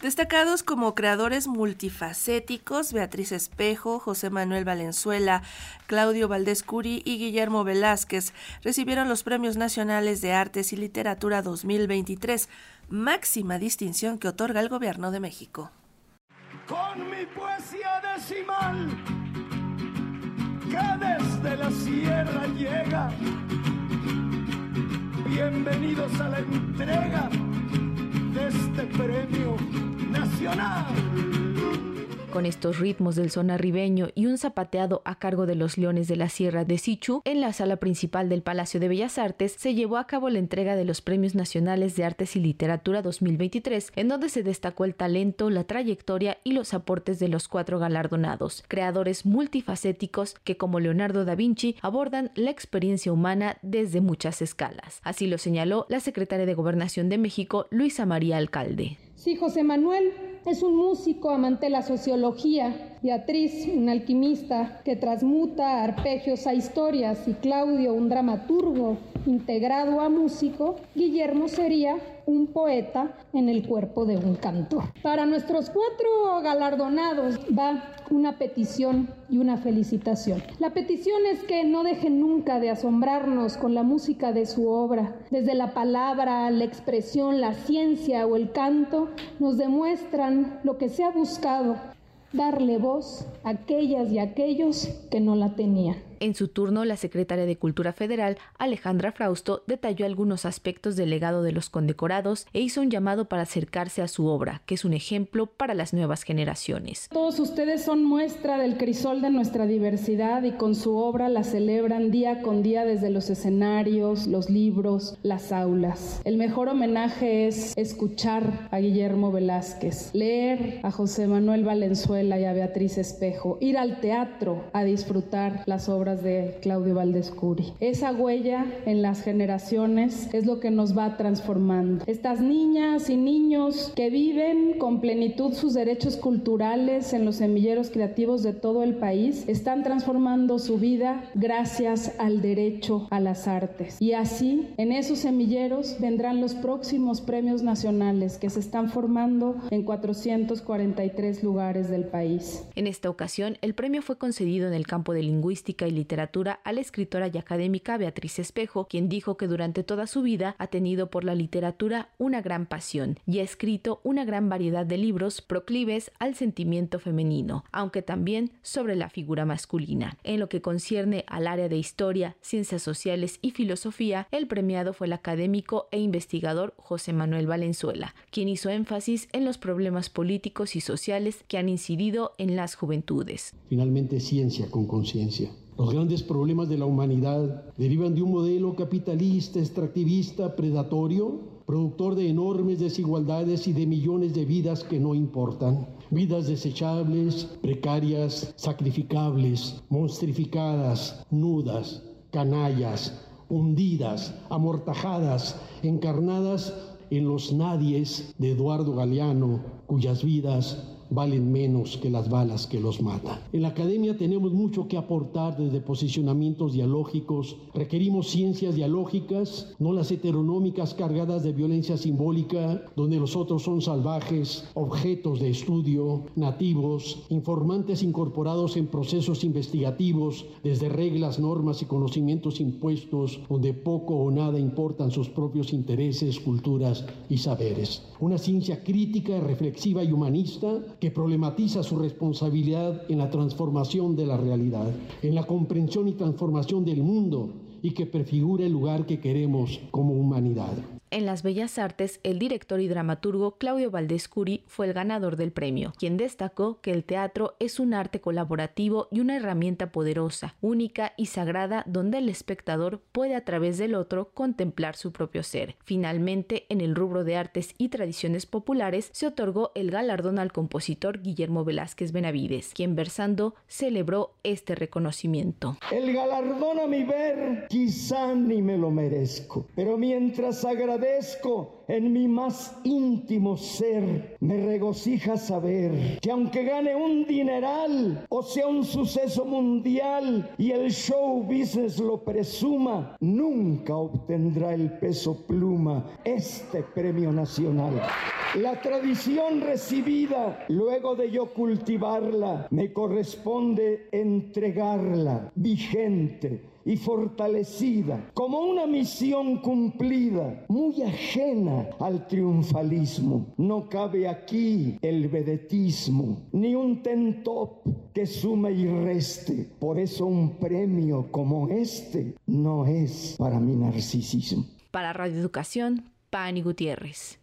Destacados como creadores multifacéticos, Beatriz Espejo, José Manuel Valenzuela, Claudio Valdés Curi y Guillermo Velázquez recibieron los Premios Nacionales de Artes y Literatura 2023, máxima distinción que otorga el Gobierno de México. Con mi poesía decimal, que desde la sierra llega, bienvenidos a la entrega de este premio nacional con estos ritmos del son arribeño y un zapateado a cargo de los Leones de la Sierra de Sichu, en la sala principal del Palacio de Bellas Artes se llevó a cabo la entrega de los Premios Nacionales de Artes y Literatura 2023, en donde se destacó el talento, la trayectoria y los aportes de los cuatro galardonados, creadores multifacéticos que como Leonardo da Vinci abordan la experiencia humana desde muchas escalas. Así lo señaló la secretaria de Gobernación de México, Luisa María Alcalde. Sí, José Manuel es un músico amante de la sociología, Beatriz, un alquimista que transmuta arpegios a historias, y Claudio, un dramaturgo integrado a músico, Guillermo sería un poeta en el cuerpo de un cantor. Para nuestros cuatro galardonados va una petición y una felicitación. La petición es que no dejen nunca de asombrarnos con la música de su obra. Desde la palabra, la expresión, la ciencia o el canto nos demuestran lo que se ha buscado, darle voz a aquellas y aquellos que no la tenían. En su turno, la secretaria de Cultura Federal, Alejandra Frausto, detalló algunos aspectos del legado de los condecorados e hizo un llamado para acercarse a su obra, que es un ejemplo para las nuevas generaciones. Todos ustedes son muestra del crisol de nuestra diversidad y con su obra la celebran día con día desde los escenarios, los libros, las aulas. El mejor homenaje es escuchar a Guillermo Velázquez, leer a José Manuel Valenzuela y a Beatriz Espejo, ir al teatro a disfrutar las obras de Claudio Valdescuri. Esa huella en las generaciones es lo que nos va transformando. Estas niñas y niños que viven con plenitud sus derechos culturales en los semilleros creativos de todo el país están transformando su vida gracias al derecho a las artes. Y así, en esos semilleros vendrán los próximos premios nacionales que se están formando en 443 lugares del país. En esta ocasión, el premio fue concedido en el campo de lingüística y literatura a la escritora y académica Beatriz Espejo, quien dijo que durante toda su vida ha tenido por la literatura una gran pasión y ha escrito una gran variedad de libros proclives al sentimiento femenino, aunque también sobre la figura masculina. En lo que concierne al área de historia, ciencias sociales y filosofía, el premiado fue el académico e investigador José Manuel Valenzuela, quien hizo énfasis en los problemas políticos y sociales que han incidido en las juventudes. Finalmente, ciencia con conciencia. Los grandes problemas de la humanidad derivan de un modelo capitalista, extractivista, predatorio, productor de enormes desigualdades y de millones de vidas que no importan. Vidas desechables, precarias, sacrificables, monstrificadas, nudas, canallas, hundidas, amortajadas, encarnadas en los nadies de Eduardo Galeano, cuyas vidas valen menos que las balas que los matan. En la academia tenemos mucho que aportar desde posicionamientos dialógicos. Requerimos ciencias dialógicas, no las heteronómicas cargadas de violencia simbólica, donde los otros son salvajes, objetos de estudio, nativos, informantes incorporados en procesos investigativos, desde reglas, normas y conocimientos impuestos, donde poco o nada importan sus propios intereses, culturas y saberes. Una ciencia crítica, reflexiva y humanista que problematiza su responsabilidad en la transformación de la realidad, en la comprensión y transformación del mundo y que prefigura el lugar que queremos como humanidad. En las Bellas Artes, el director y dramaturgo Claudio Valdés Curi fue el ganador del premio, quien destacó que el teatro es un arte colaborativo y una herramienta poderosa, única y sagrada donde el espectador puede a través del otro contemplar su propio ser. Finalmente, en el rubro de artes y tradiciones populares, se otorgó el galardón al compositor Guillermo Velázquez Benavides, quien versando celebró este reconocimiento. El galardón a mi ver quizá ni me lo merezco, pero mientras agradezco en mi más íntimo ser. Me regocija saber que aunque gane un dineral o sea un suceso mundial y el show business lo presuma, nunca obtendrá el peso pluma este premio nacional. La tradición recibida, luego de yo cultivarla, me corresponde entregarla vigente y fortalecida como una misión cumplida, muy ajena al triunfalismo. No cabe aquí el vedetismo, ni un tentop que sume y reste. Por eso un premio como este no es para mi narcisismo. Para Radio Educación, Pani Gutiérrez.